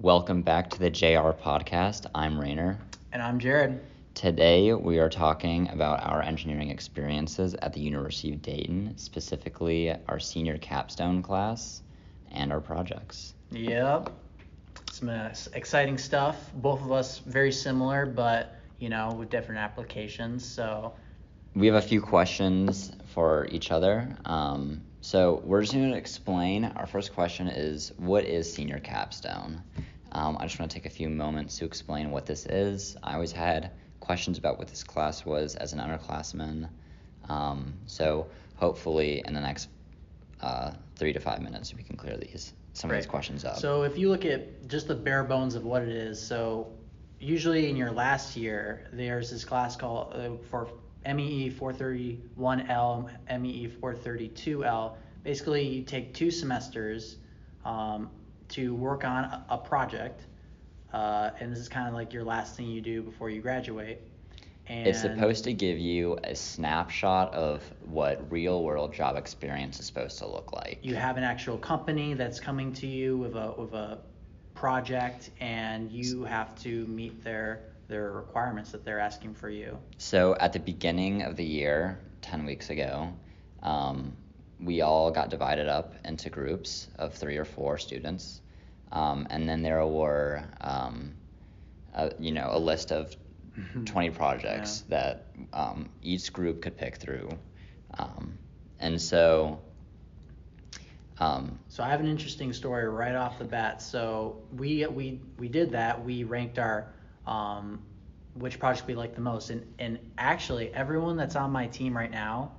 Welcome back to the JR podcast. I'm Rainer. And I'm Jared. Today we are talking about our engineering experiences at the University of Dayton, specifically our senior capstone class and our projects. Yep. Some uh, exciting stuff. Both of us very similar, but you know, with different applications. So we have a few questions for each other. Um, so we're just going to explain. Our first question is, what is senior capstone? Um, I just want to take a few moments to explain what this is. I always had questions about what this class was as an underclassman. Um, so hopefully in the next uh, three to five minutes we can clear these some right. of these questions up. So if you look at just the bare bones of what it is, so usually in your last year there's this class called uh, for MEE 431L, MEE 432L. Basically, you take two semesters um, to work on a, a project, uh, and this is kind of like your last thing you do before you graduate. And it's supposed to give you a snapshot of what real world job experience is supposed to look like. You have an actual company that's coming to you with a with a project and you have to meet their their requirements that they're asking for you. So at the beginning of the year, 10 weeks ago, um, we all got divided up into groups of three or four students. Um, and then there were, um, a, you know, a list of mm-hmm. 20 projects yeah. that um, each group could pick through. Um, and so. Um, so I have an interesting story right off the bat. So we we we did that. We ranked our um, which project we like the most. And, and actually, everyone that's on my team right now,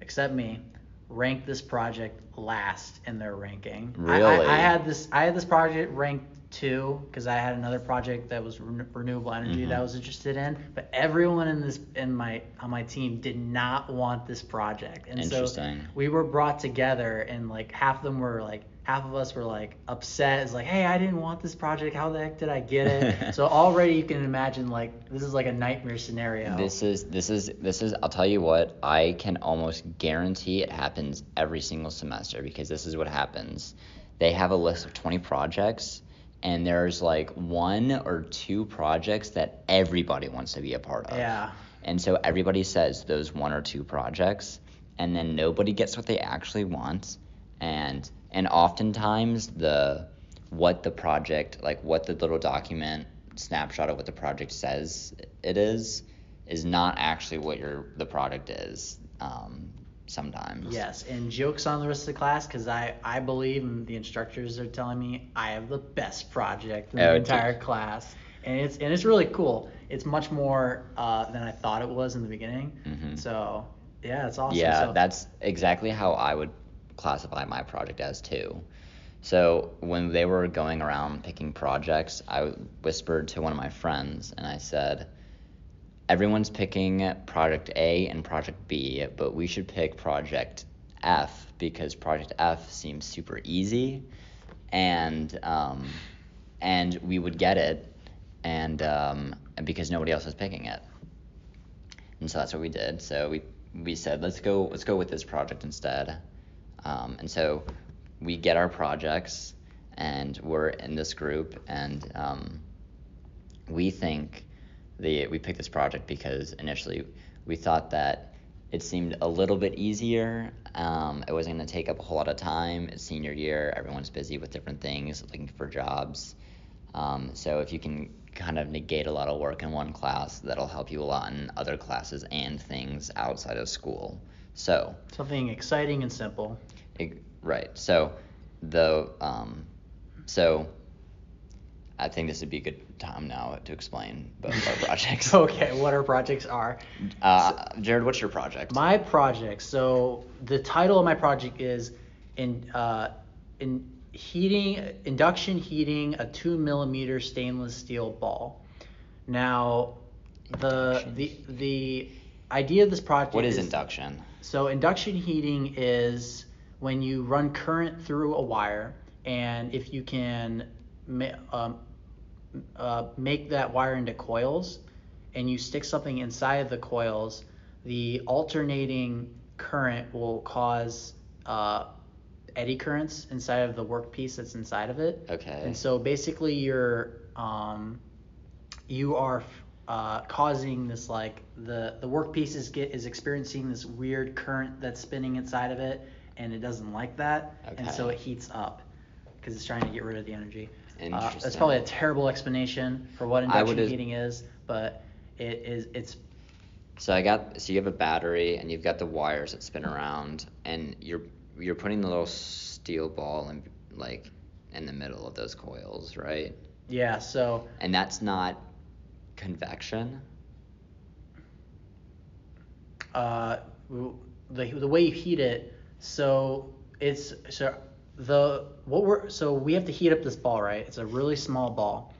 except me, ranked this project last in their ranking. Really? I, I, had this I had this project ranked two because I had another project that was re- renewable energy mm-hmm. that I was interested in. But everyone in this in my on my team did not want this project, and so we were brought together, and like half of them were like half of us were like upset. It's like, hey, I didn't want this project. How the heck did I get it? so already you can imagine like this is like a nightmare scenario. This is this is this is. I'll tell you what. I can almost guarantee it happens every single semester because this is what happens. They have a list of 20 projects. And there's like one or two projects that everybody wants to be a part of. Yeah. And so everybody says those one or two projects, and then nobody gets what they actually want. And and oftentimes the what the project like what the little document snapshot of what the project says it is is not actually what your the product is um, sometimes. Yes and jokes on the rest of the class because i i believe and the instructors are telling me i have the best project in the oh, entire class. And it's and it's really cool. It's much more uh, than i thought it was in the beginning. Mm-hmm. so yeah it's awesome. Yeah so, that's exactly how i would classify my project as too. So when they were going around picking projects, I whispered to one of my friends and I said, everyone's picking project A and project B, but we should pick project F because project F seems super easy and um, and we would get it and um, because nobody else was picking it. And so that's what we did. So we we said let's go let's go with this project instead. Um, and so we get our projects and we're in this group and um, we think the we picked this project because initially we thought that it seemed a little bit easier. Um, it wasn't going to take up a whole lot of time. It's senior year, everyone's busy with different things, looking for jobs. Um, so if you can kind of negate a lot of work in one class, that'll help you a lot in other classes and things outside of school. So something exciting and simple. Right. So the um, so I think this would be a good time now to explain both our projects. okay, what our projects are. Uh, Jared, what's your project? My project. So the title of my project is in uh, in heating induction heating a two millimeter stainless steel ball. Now, the the the idea of this project. What is, is induction? So induction heating is when you run current through a wire, and if you can um, uh, make that wire into coils, and you stick something inside of the coils, the alternating current will cause uh, eddy currents inside of the workpiece that's inside of it. Okay. And so basically, you're um, you are uh, causing this like the the workpiece is get is experiencing this weird current that's spinning inside of it, and it doesn't like that, and so it heats up because it's trying to get rid of the energy. Uh, that's probably a terrible explanation for what induction heating is, but it is it's So I got so you have a battery and you've got the wires that spin around and you're you're putting the little steel ball in like in the middle of those coils, right? yeah. So And that's not convection. uh, the the way you heat it, so it's so the what we're so we have to heat up this ball, right? It's a really small ball.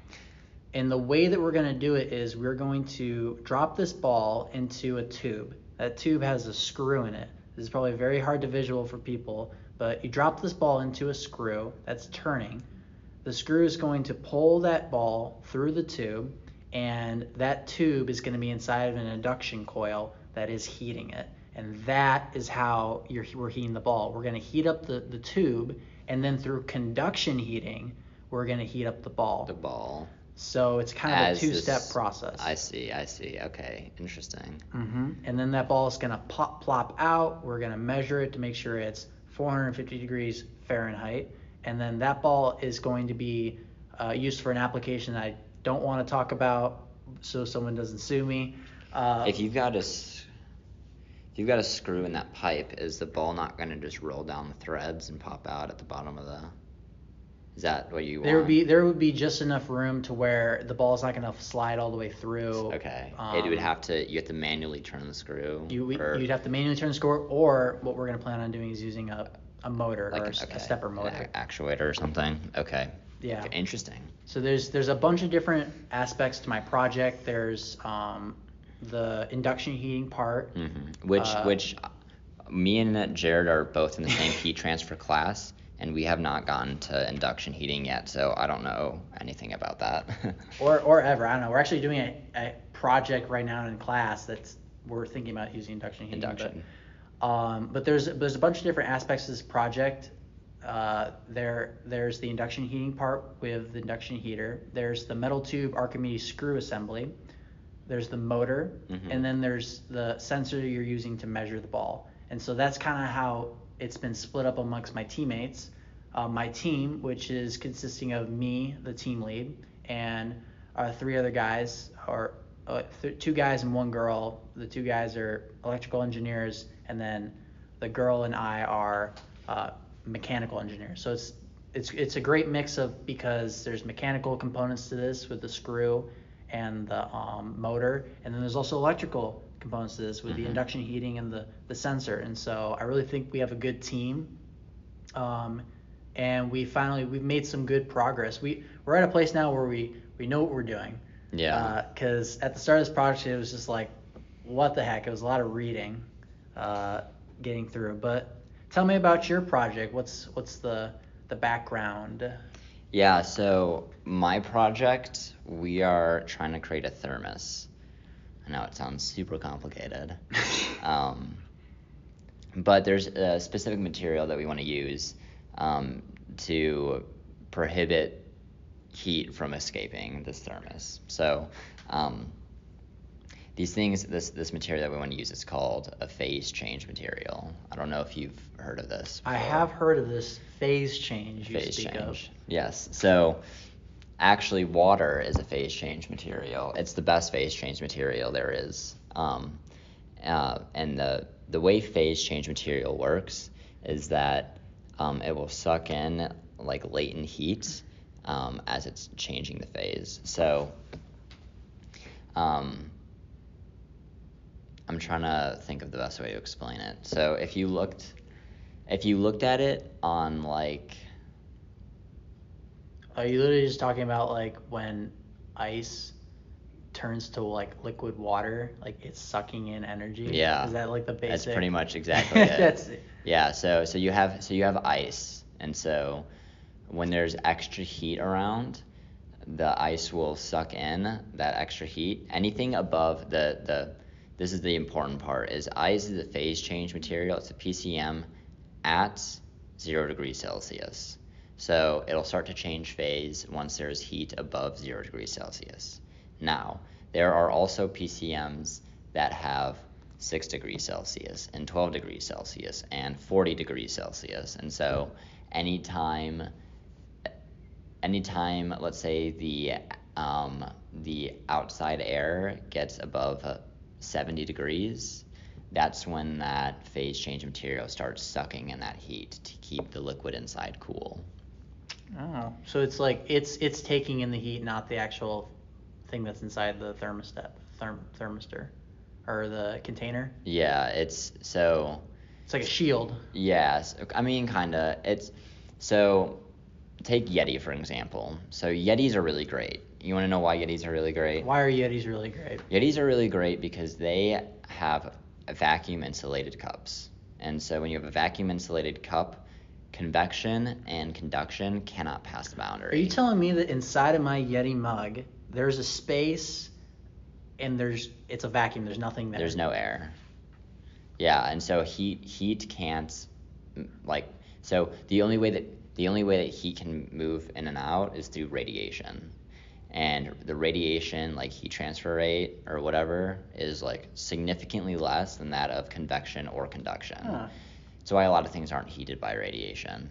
And the way that we're going to do it is we're going to drop this ball into a tube. That tube has a screw in it. This is probably very hard to visual for people, but you drop this ball into a screw that's turning. The screw is going to pull that ball through the tube, and that tube is going to be inside of an induction coil that is heating it. And that is how you're, we're heating the ball. We're going to heat up the, the tube, and then through conduction heating, we're going to heat up the ball. The ball. So it's kind of As a two-step this- process. I see, I see. Okay, interesting. hmm And then that ball is gonna pop, plop out. We're gonna measure it to make sure it's 450 degrees Fahrenheit, and then that ball is going to be uh, used for an application I don't want to talk about, so someone doesn't sue me. Uh, If you've got a if you've got a screw in that pipe, is the ball not going to just roll down the threads and pop out at the bottom of the? Is that what you there would want? be there would be just enough room to where the ball is not gonna slide all the way through. Okay. it would Um, have to. You have to manually turn the screw. You would- or- you'd have to manually turn the screw, or what we're gonna plan on doing is using a, a motor like or an- okay, a stepper motor. actuator or something. Okay. Yeah. Interesting. So there's there's a bunch of different aspects to my project. There's um, the induction heating part. hmm Which Uh, which me and Jared are both in the same heat transfer class, and we have not gotten to induction heating yet, so I don't know anything about that. Or or ever. I don't know. We're actually doing a, a project right now in class that's we're thinking about using induction heating. Induction. But, um, but there's there's a bunch of different aspects to this project. Uh, there there's the induction heating part with the induction heater. There's the metal tube Archimedes screw assembly. There's the motor, Mhm. and then there's the sensor you're using to measure the ball. And so that's kind of how it's been split up amongst my teammates. Uh, my team, which is consisting of me, the team lead, and uh, three other guys, or uh, th- two guys and one girl. The two guys are electrical engineers, and then the girl and I are uh, mechanical engineers. So it's it's it's a great mix of because there's mechanical components to this with the screw and the um, motor, and then there's also electrical components to this with the Mhm. induction heating and the the sensor. And so I really think we have a good team. Um, and we finally we've made some good progress. We we're at a place now where we we know what we're doing. Yeah. Because at the start of this project, it was just like, what the heck? It was a lot of reading, uh, getting through. But tell me about your project. What's what's the the background? Yeah, so my project, we are trying to create a thermos. I know it sounds super complicated. um, but there's a specific material that we want to use um, to prohibit heat from escaping this thermos. So um, these things, this this material that we want to use is called a phase change material. I don't know if you've heard of this. I have heard of this phase change phase change. Yes. So actually, water is a phase change material. It's the best phase change material there is. Um, uh, and the the way phase change material works is that um, it will suck in like latent heat um, as it's changing the phase. So um, I'm trying to think of the best way to explain it. So if you looked if you looked at it on like. Are you literally just talking about like when ice turns to like liquid water, like it's sucking in energy? Yeah. Is that like the basic? That's pretty much exactly it. That's it. Yeah, so so you have so you have ice, and so when there's extra heat around, the ice will suck in that extra heat. Anything above the the this is the important part is ice is a phase change material. It's a PCM at zero degrees Celsius. So it'll start to change phase once there's heat above zero degrees Celsius. Now, there are also PCMs that have 6 degrees Celsius and 12 degrees Celsius and 40 degrees Celsius. And so anytime anytime let's say the um, the outside air gets above 70 degrees, that's when that phase change material starts sucking in that heat to keep the liquid inside cool. Oh, so it's like it's it's taking in the heat, not the actual thing that's inside the thermostat, therm, thermistor, or the container. Yeah, it's so. It's like a shield. Yes, I mean kinda. It's so. Take Yeti for example. So Yetis are really great. You want to know why Yetis are really great? Why are Yetis really great? Yetis are really great because they have vacuum insulated cups. And so when you have a vacuum insulated cup, convection and conduction cannot pass the boundary. Are you telling me that inside of my Yeti mug, there's a space and there's it's a vacuum, there's nothing there. There's no air. Yeah, and so heat heat can't mm, like so the only way that the only way that heat can move in and out is through radiation. And the radiation like heat transfer rate or whatever is like significantly less than that of convection or conduction. Huh. That's why a lot of things aren't heated by radiation.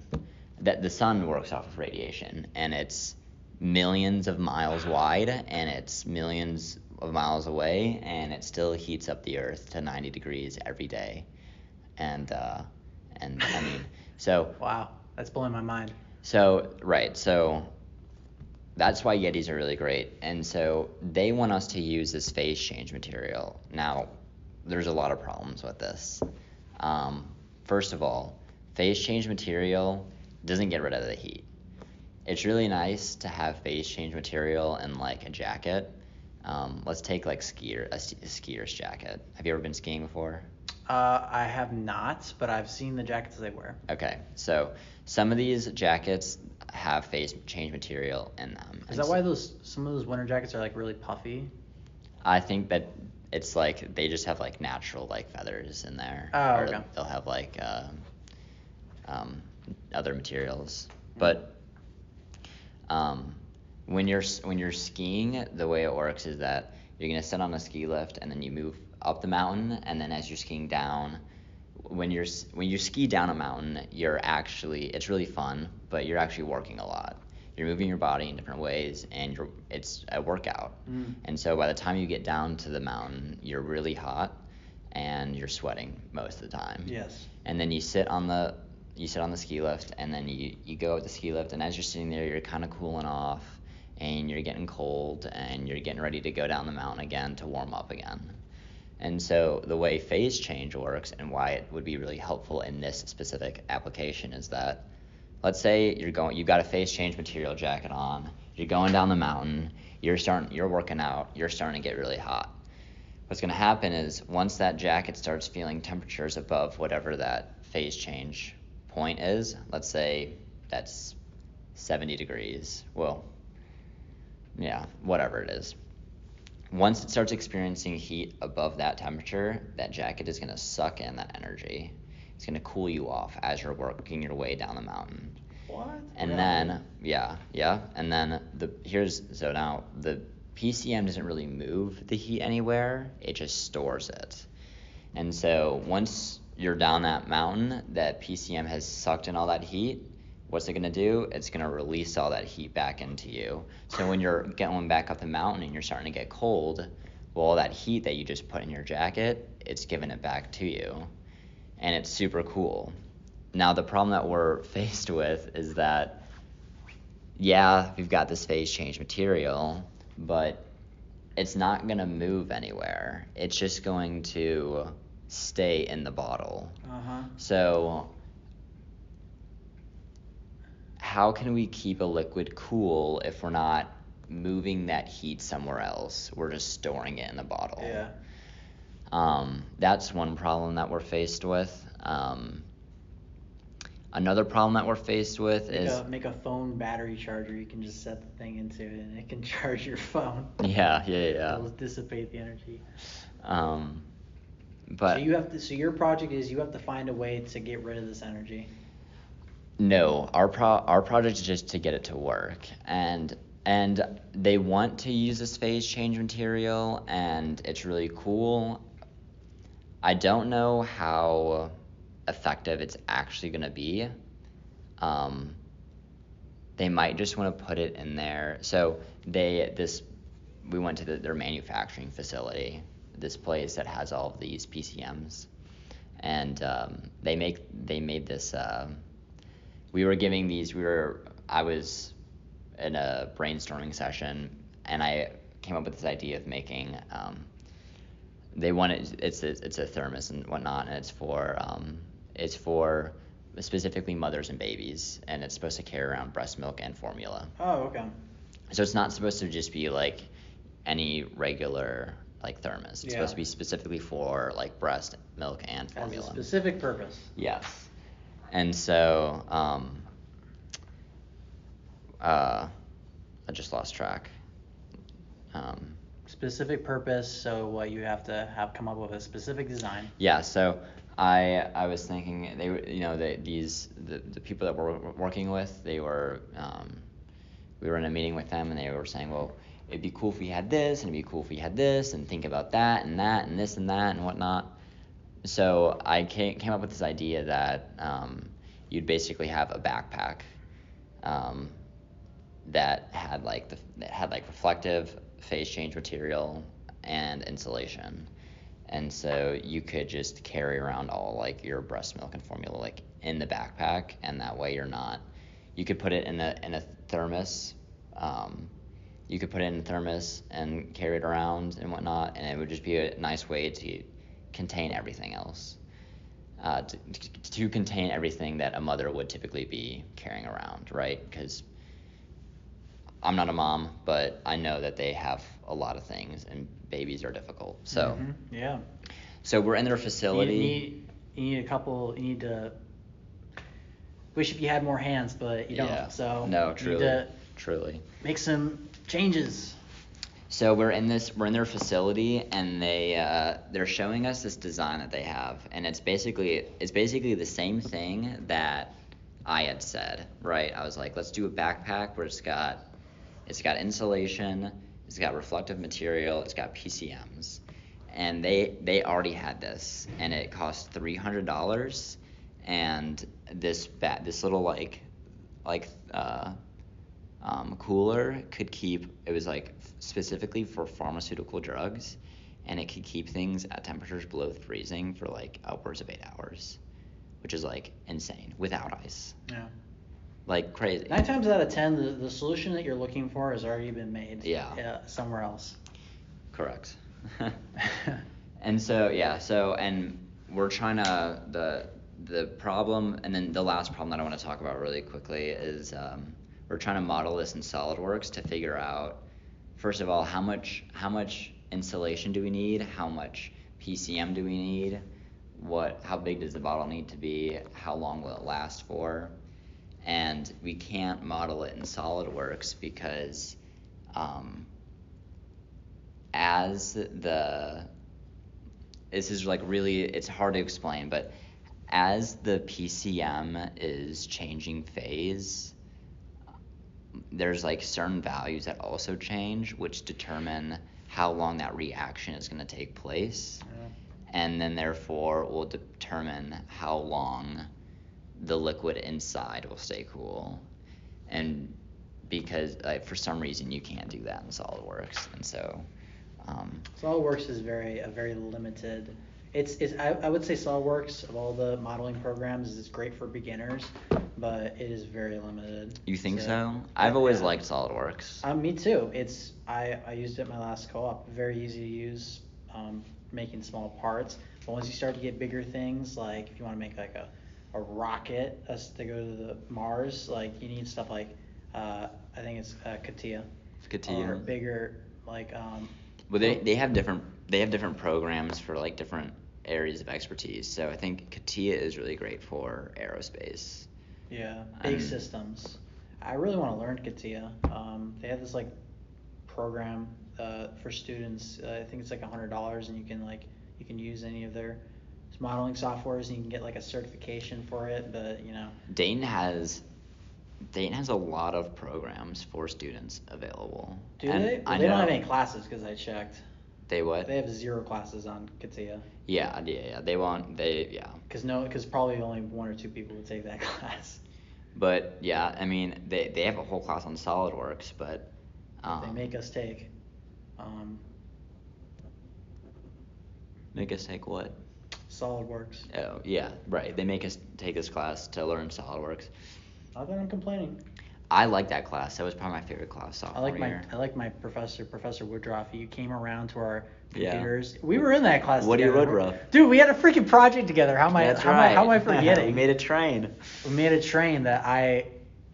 That the sun works off of radiation and it's millions of miles wide and it's millions of miles away and it still heats up the earth to 90 degrees every day. And uh and I mean so Wow, that's blowing my mind. so right, so that's why Yetis are really great. And so they want us to use this phase change material. Now, there's a lot of problems with this. Um, first of all, phase change material doesn't get rid of the heat. It's really nice to have phase change material in like a jacket. Um, let's take like skier a, a skier's jacket. Have you ever been skiing before? Uh, I have not, but I've seen the jackets they wear. Okay, so some of these jackets have phase change material in them. Is And that so- why those some of those winter jackets are like really puffy? I think that it's like they just have like natural like feathers in there. Oh, or okay. They'll have like um, um, other materials, but um, when you're when you're skiing, the way it works is that you're gonna sit on a ski lift and then you move up the mountain, and then as you're skiing down, when you're when you ski down a mountain, you're actually it's really fun, but you're actually working a lot. You're moving your body in different ways, and you're it's a workout. Mm. And so by the time you get down to the mountain, you're really hot, and you're sweating most of the time. Yes. And then you sit on the you sit on the ski lift, and then you you go up the ski lift, and as you're sitting there, you're kind of cooling off, and you're getting cold, and you're getting ready to go down the mountain again to warm up again. And so the way phase change works and why it would be really helpful in this specific application is that let's say you're going you've got a phase change material jacket on, you're going down the mountain, you're starting you're working out, you're starting to get really hot. What's going to happen is once that jacket starts feeling temperatures above whatever that phase change point is, let's say that's 70 degrees. Well, yeah, whatever it is once it starts experiencing heat above that temperature, that jacket is going to suck in that energy. It's going to cool you off as you're working your way down the mountain. What? And Really? then, yeah, yeah, and then the here's so now the PCM doesn't really move the heat anywhere; it just stores it. And so once you're down that mountain, that PCM has sucked in all that heat. What's it gonna do? It's gonna release all that heat back into you. So when you're going back up the mountain and you're starting to get cold, well, all that heat that you just put in your jacket, it's giving it back to you, and it's super cool. Now the problem that we're faced with is that yeah, we've got this phase change material, but it's not going to move anywhere. It's just going to stay in the bottle. Uh huh. So how can we keep a liquid cool if we're not moving that heat somewhere else? We're just storing it in the bottle. Yeah. Um, that's one problem that we're faced with. Um, another problem that we're faced with Make is a, make a phone battery charger. You can just set the thing into it, and it can charge your phone. yeah, yeah, yeah. It'll dissipate the energy. Um, but so you have to. So your project is you have to find a way to get rid of this energy. No, our pro our project is just to get it to work, and and they want to use this phase change material, and it's really cool. I don't know how effective it's actually gonna be. Um, they might just want to put it in there. So they this we went to the, their manufacturing facility, this place that has all of these PCMs, and um, they make they made this. Uh, we were giving these. We were I was in a brainstorming session, and I came up with this idea of making. Um, they wanted it's a, it's a thermos and whatnot, and it's for um, it's for specifically mothers and babies, and it's supposed to carry around breast milk and formula. Oh, okay. So it's not supposed to just be like any regular like thermos. It's Yeah. supposed to be specifically for like breast milk and Has a formula. specific purpose. Yes. And so, um, uh, I just lost track. Um, Specific purpose, so what you have to have come up with a specific design. yeah, so I I was thinking they you know they, these the, the people that we're working with they were um, we were in a meeting with them and they were saying well it'd be cool if we had this and it'd be cool if we had this and think about that and that and this and that and whatnot. So I came, came up with this idea that um, you'd basically have a backpack um, that had like the that had like reflective phase change material and insulation. And so you could just carry around all like your breast milk and formula like in the backpack, and that way you're not. You could put it in a in a thermos. Um, you could put it in a thermos and carry it around and whatnot, and it would just be a nice way to contain everything else. Uh, to, to contain everything that a mother would typically be carrying around, right? Because I'm not a mom, but I know that they have a lot of things, and babies are difficult. So, Mhm, Yeah. so we're in their You facility. need, you need a couple. You need to. Wish if you had more hands, but you don't. yeah. So no, you truly, truly. make some changes. So we're in this, we're in their facility, and they uh, they're showing us this design that they have, and it's basically it's basically the same thing that I had said, right? I was like, let's do a backpack where it's got it's got insulation, it's got reflective material, it's got PCMs, and they they already had this, and it cost three hundred dollars, and this ba- this little like like uh, um, cooler could keep it was like specifically for pharmaceutical drugs and it could keep things at temperatures below freezing for like upwards of eight hours which is like insane without ice Yeah. like crazy Nine times out of ten, the, the solution that you're looking for has already been made. Yeah. uh, somewhere else. correct and so yeah so and we're trying to the the problem and then the last problem that i want to talk about really quickly is um, we're trying to model this in solidworks to figure out first of all how much how much insulation do we need? How much pcm do we need? What how big does the bottle need to be? How long will it last for? And we can't model it in solidworks because um, as the this is like really it's hard to explain but as the pcm is changing phase there's like certain values that also change which determine how long that reaction is going to take place and then therefore will determine how long the liquid inside will stay cool and because like, for some reason you can't do that in SolidWorks and so um, SolidWorks is very a very limited. It's, it's I, I would say SolidWorks of all the modeling programs is great for beginners, but it is very limited. you think so? I've always liked SolidWorks. Um, me too. It's I, I used it in my last co-op. Very easy to use, um, making small parts. But once you start to get bigger things, like if you want to make like a, a rocket us to go to the Mars, like you need stuff like uh, I think it's uh, CATIA. CATIA. Or bigger like um. Well, they, they have different they have different programs for like different areas of expertise. So I think CATIA is really great for aerospace. Yeah, big Um, systems. I really want to learn CATIA. Um, they have this like program uh, for students. Uh, I think it's like a hundred dollars, and you can like you can use any of their modeling softwares, and you can get like a certification for it. But you know, Dayton has Dayton has a lot of programs for students available. do And they? I they don't have any classes because I checked. They what? They have zero classes on CATIA yeah, yeah, yeah. They won't. They yeah. because no, because probably only one or two people would take that class. But yeah, I mean, they they have a whole class on SolidWorks, but um, they make us take. Um, make us take what? SolidWorks. Oh yeah, right. They make us take this class to learn SolidWorks. Not that I'm complaining. I like that class. That was probably my favorite class I sophomore like my year. I like my professor, Professor Woodruff. You came around to our Yeah. computers. We were in that class. Woody together. Woodruff. Dude, we had a freaking project together. How am I? That's how, right. am I how am I forgetting? we made a train. We made a train that I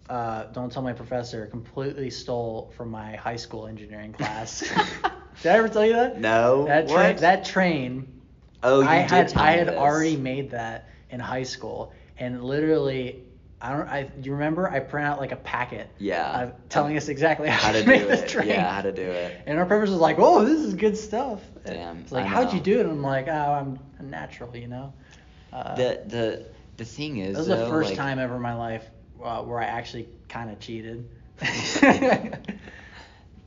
uh, don't tell my professor completely stole from my high school engineering class. Did I ever tell you that? No. That train. What? That train. Oh, you I did had I had this. already made that in high school, and literally, I don't. I you remember? I print out like a packet. Yeah. Telling us exactly how, how to to do make this it. train. Yeah, how to do it. And our professor was like, "Oh, this is good stuff." Damn, It's like, how'd you do it? I'm like, "Oh, I'm a natural, you know." Uh, The the the thing is, that was though, the first like, time ever in my life uh, where I actually kind of cheated.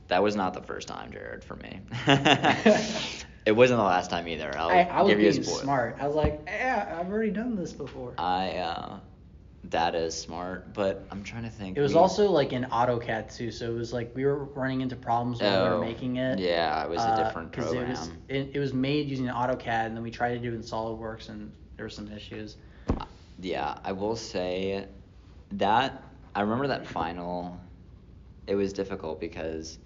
That was not the first time, Jared, for me. it wasn't the last time either. I'll I, I was give you a being spoil. smart. I was like, "Yeah, I've already done this before." I uh, that is smart, but I'm trying to think. It was we- also like in AutoCAD too, so it was like we were running into problems we Oh, were making it. yeah, it was a uh, different 'cause It was, it, it was made using AutoCAD, and then we tried to do it in SolidWorks, and there were some issues. Yeah, I will say that I remember that final. It was difficult because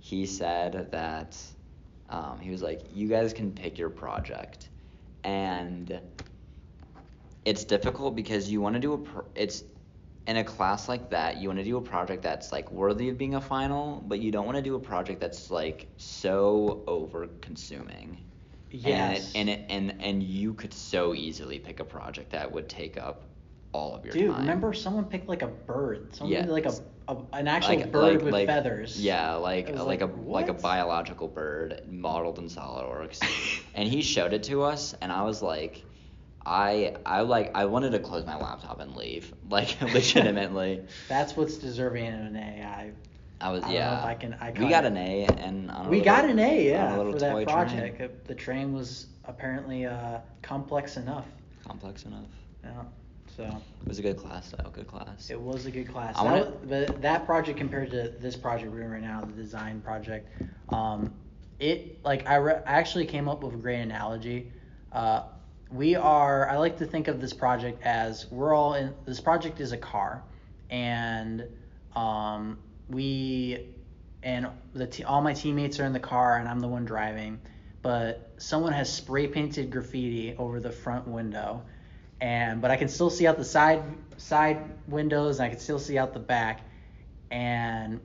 he said that um, he was like, "You guys can pick your project," and it's difficult because you want to do a. Pro- it's in a class like that, you want to do a project that's like worthy of being a final, but you don't want to do a project that's like so over consuming. Yes. And it, and it, and and you could so easily pick a project that would take up all of your time. Dude, time. remember someone picked like a bird? Someone Yeah. like a, a an actual Like- bird like- with like- feathers. Yeah, like like, like, a like a biological bird modeled in SolidWorks, and he showed it to us, and I was like, I I like I wanted to close my laptop and leave, like legitimately. That's what's deserving of an A. I, I was I yeah. I can- I we got it. an A and on a we little- got an A, on a yeah, for that project. Uh, The train was apparently uh, complex enough. Complex enough. Yeah. So It was a good class though. Good class. it was a good class. I That wanna- was- but that project compared to this project we're doing right now, the design project, um, it like I, re- I actually came up with a great analogy. Uh, we are. I like to think of this project as we're all in. This project is a car, and um, we and the t- all my teammates are in the car, and I'm the one driving. But someone has spray painted graffiti over the front window, and but I can still see out the side side windows, and I can still see out the back, and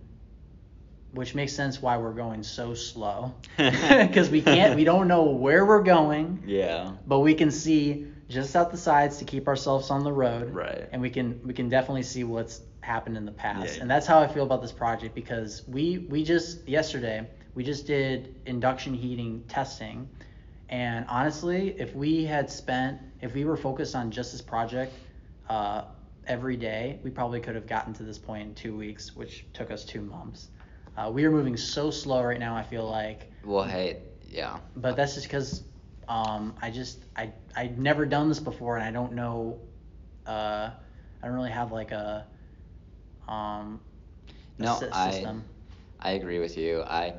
which makes sense why we're going so slow because we can't we don't know where we're going yeah. but we can see just out the sides to keep ourselves on the road Right. and we can we can definitely see what's happened in the past Yeah. and that's how i feel about this project because we we just yesterday we just did induction heating testing and honestly if we had spent if we were focused on just this project uh, every day we probably could have gotten to this point in two weeks which took us two months uh, we are moving so slow right now i feel like Well, hey, yeah. but that's just because um, I just I I've never done this before and I don't know uh, I don't really have like a um a No, sy- I. I agree with you. I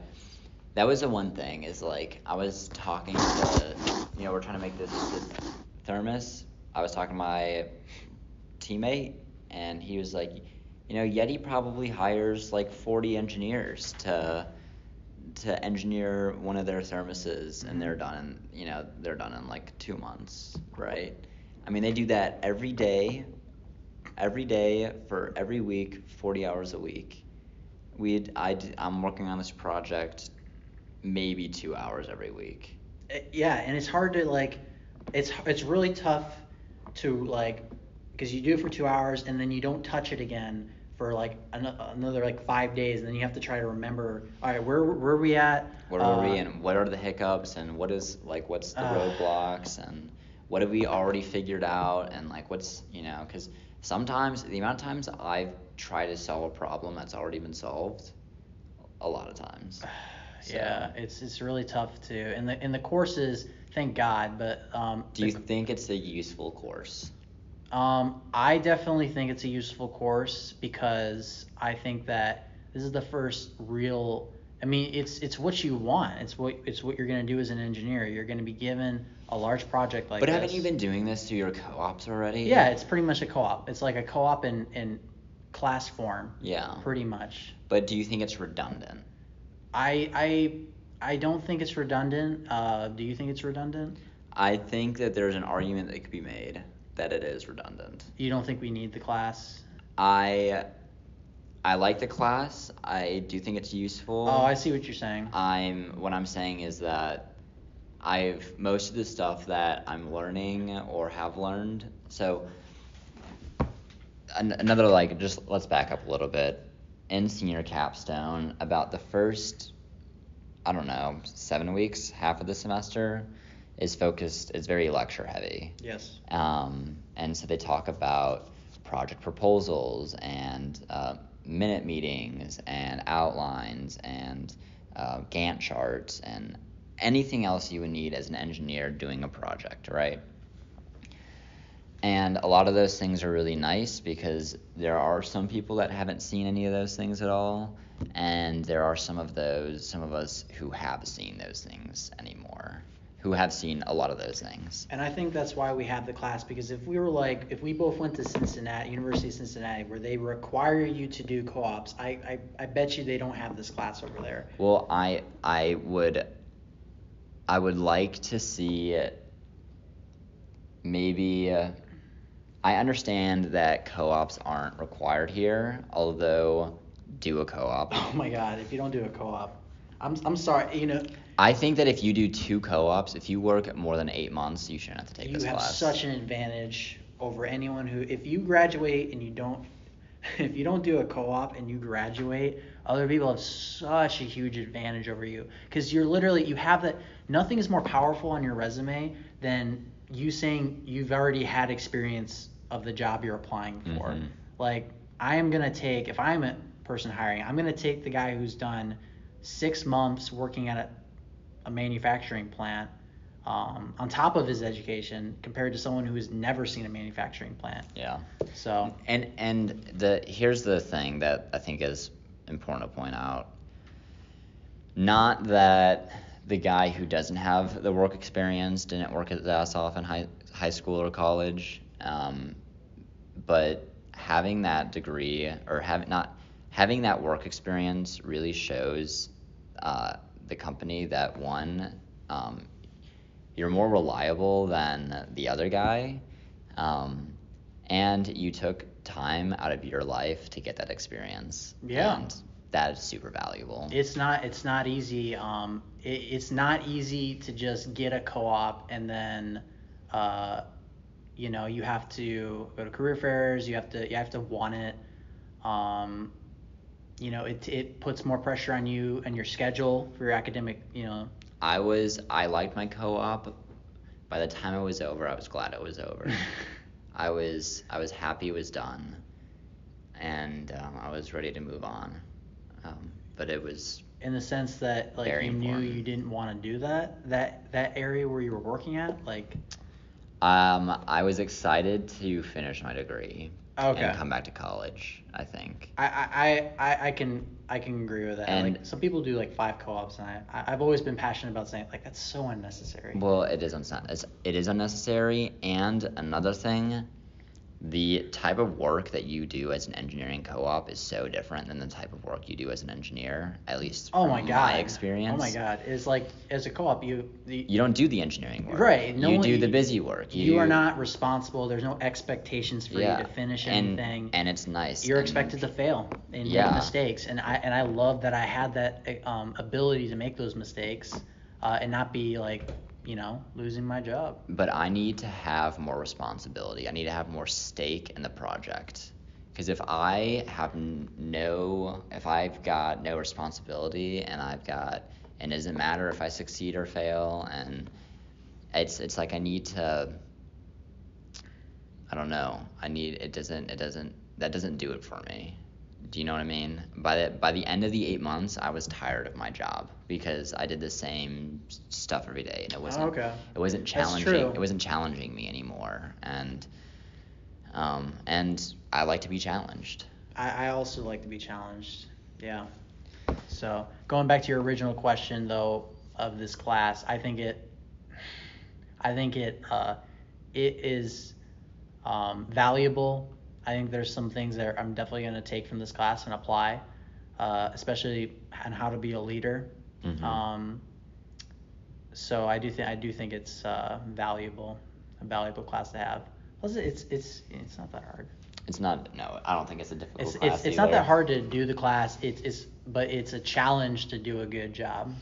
that was the one thing is like I was talking to you know we're trying to make this, this thermos. I was talking to my teammate and he was like, you know, Yeti probably hires like 40 engineers to to engineer one of their thermoses and they're done in, you know they're done in like two months right? I mean they do that every day every day for every week 40 hours a week. We I, i'm working on this project maybe two hours every week. Uh, yeah, and it's hard to like it's it's really tough to like because you do it for two hours and then you don't touch it again for like an- another like five days and then you have to try to remember all right where where are we at what are we Uh, and what are the hiccups and what is like what's the uh, roadblocks and what have we already figured out and like what's you know because sometimes the amount of times I've tried to solve a problem that's already been solved, a lot of times. So- Yeah, it's it's really tough to. And the in the courses, thank God, but um. Do you the- think it's a useful course? Um, I definitely think it's a useful course because I think that this is the first real. I mean, it's it's what you want. It's what it's what you're gonna do as an engineer. You're gonna be given a large project like but haven't you been doing this through your co-ops already? Yeah, it's pretty much a co-op. It's like a co-op in in class form, Yeah. pretty much. But do you think it's redundant? I I I don't think it's redundant. Uh, do you think it's redundant? I think that there's an argument that could be made that it is redundant. You don't think we need the class? I I like the class. I do think it's useful. Oh, I see what you're saying. I'm what I'm saying is that I've most of the stuff that I'm learning or have learned. So an, another like just let's back up a little bit. In senior capstone, about the first I don't know, 7 weeks, half of the semester is focused is very lecture heavy. Yes. Um, and so they talk about project proposals and uh, minute meetings and outlines and uh, Gantt charts and anything else you would need as an engineer doing a project, right? And a lot of those things are really nice because there are some people that haven't seen any of those things at all. And there are some of those, some of us who have seen those things anymore, who have seen a lot of those things. And I think that's why we have the class because if we were like, if we both went to Cincinnati, University of Cincinnati, where they require you to do co-ops, I, I, I bet you they don't have this class over there. Well, I I would I would like to see maybe uh, I understand that co-ops aren't required here, although do a co-op. Oh my God, if you don't do a co-op, I'm, I'm sorry, you know, I think that if you do two co-ops, if you work more than 8 months, you shouldn't have to take you this have such an advantage over anyone who, if you graduate and you don't, if you don't do a co-op and you graduate, other people have such a huge advantage over you because you're literally you have that. Nothing is more powerful on your resume than you saying you've already had experience of the job you're applying for. Mhm. Like I am gonna take if I'm a person hiring, I'm gonna take the guy who's done six months working at a, a manufacturing plant um, on top of his education compared to someone who has never seen a manufacturing plant. Yeah. So And and the here's the thing that I think is important to point out. Not that the guy who doesn't have the work experience didn't work his ass off in high high school or college, um, but having that degree or having not having that work experience really shows uh, the company that won, um, you're more reliable than the other guy. Um, and you took time out of your life to get that experience. Yeah. And that is super valuable. it's not it's not easy. Um, it, it's not easy to just get a co-op and then, uh, you know, you have to go to career fairs. You have to you have to want it. Um, you know, it it puts more pressure on you and your schedule for your academic. You know, I was I liked my co-op. By the time it was over, I was glad it was over. I was I was happy it was done, and um, I was ready to move on. Um, but it was in the sense that like you knew you didn't want to do that that that area where you were working at like um, I was excited to finish my degree Okay. and come back to college. I think. I I, I, I can I can agree with that. And- like some people do like five co-ops, and I I've always been passionate about saying like that's so unnecessary. Well, it is it's, it is unnecessary, and another thing, the type of work that you do as an engineering co-op is so different than the type of work you do as an engineer. At least oh from my god. experience. Oh my god. It's like as a co-op you the, You don't do the engineering work. Right, no you one- do the busy work. you, do- are not responsible. There's no expectations for yeah, you to finish and, anything. And it's nice. You're and- expected to fail and Yeah. make mistakes, and I and I love that I had that um, ability to make those mistakes uh, and not be like you know losing my job. But I need to have more responsibility. I need to have more stake in the project. Because if I have no, if I've got no responsibility and I've got, and it doesn't matter if I succeed or fail, and it's it's like I need to I don't know. I need it doesn't it doesn't that doesn't do it for me. Do you know what I mean? By the by the end of the eight months, I was tired of my job because I did the same stuff every day, and it wasn't Okay. it wasn't challenging. It wasn't challenging me anymore, and um and I like to be challenged. I, I also like to be challenged. Yeah. So going back to your original question though of this class, I think it, I think it, uh, it is um, valuable. I think there's some things that I'm definitely going to take from this class and apply, uh, especially on how to be a leader. Mhm. Um, so I do think I do think it's uh, valuable, a valuable class to have. Plus, it's it's it's not that hard. It's not no, I don't think it's a difficult It's, class it's, it's not that hard to do the class. It's, it's but it's a challenge to do a good job.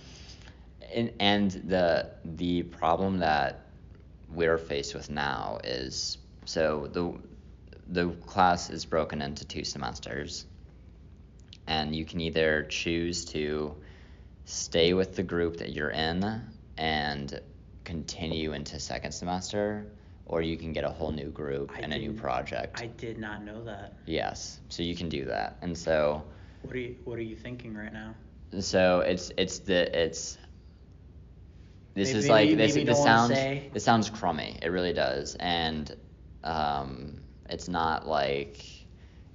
and, and the the problem that we're faced with now is so the the class is broken into two semesters and you can either choose to stay with the group that you're in and continue into second semester or you can get a whole new group I and a new project I did not know that. yes so you can do that and so What are you What are you thinking right now? so it's it's the it's this Maybe- is like maybe- this maybe this sounds say. this sounds crummy it really does and um it's not like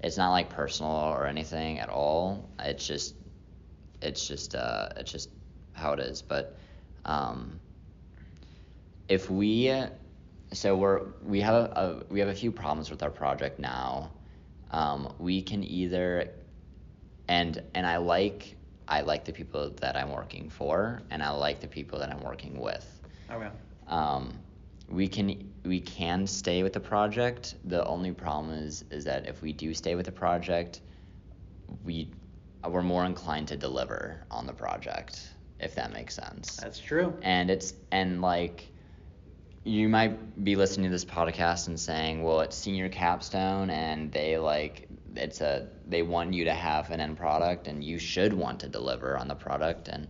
it's not like personal or anything at all. It's just it's just uh it's just how it is. But um if we so we're we have a, a we have a few problems with our project now. Um, we can either and and I like I like the people that I'm working for and I like the people that I'm working with. Okay. um, we can we can stay with the project. The only problem is is that if we do stay with the project we we're more inclined to deliver on the project if that makes sense. That's true. and it's and like you might be listening to this podcast and saying well it's senior capstone and they like it's a they want you to have an end product and you should want to deliver on the product. And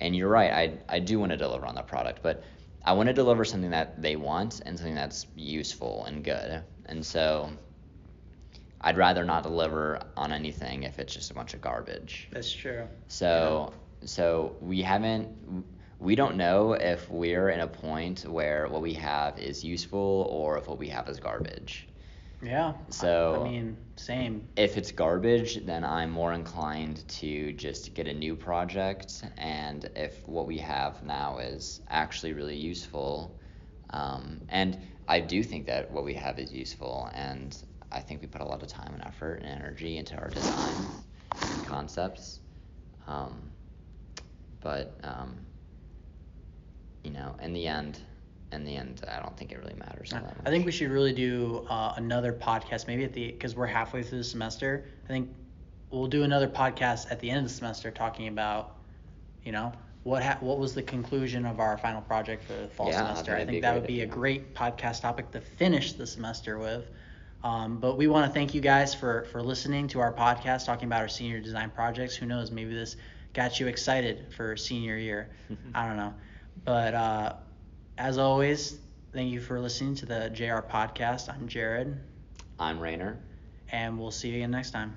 and you're right i i do want to deliver on the product but i want to deliver something that they want and something that's useful and good and so i'd rather not deliver on anything if it's just a bunch of garbage That's true. so so we haven't we don't know if we're in a point where what we have is useful or if what we have is garbage. Yeah. So- I, mean, same. If it's garbage, then I'm more inclined to just get a new project. And if what we have now is actually really useful, um, and I do think that what we have is useful, and I think we put a lot of time and effort and energy into our design and concepts. Um, but um, you know, in the end, in the end, I don't think it really matters. I think we should really do uh, another podcast, maybe at the because we're halfway through the semester. I think we'll do another podcast at the end of the semester talking about, you know, what ha- what was the conclusion of our final project for the fall Yeah, semester. I think that would be a great podcast topic to finish the semester with. Um, but we want to thank you guys for for listening to our podcast talking about our senior design projects. Who knows, maybe this got you excited for senior year. I don't know, but. Uh, as always, thank you for listening to the JR podcast. I'm Jared, I'm Rainer. and we'll see you again next time.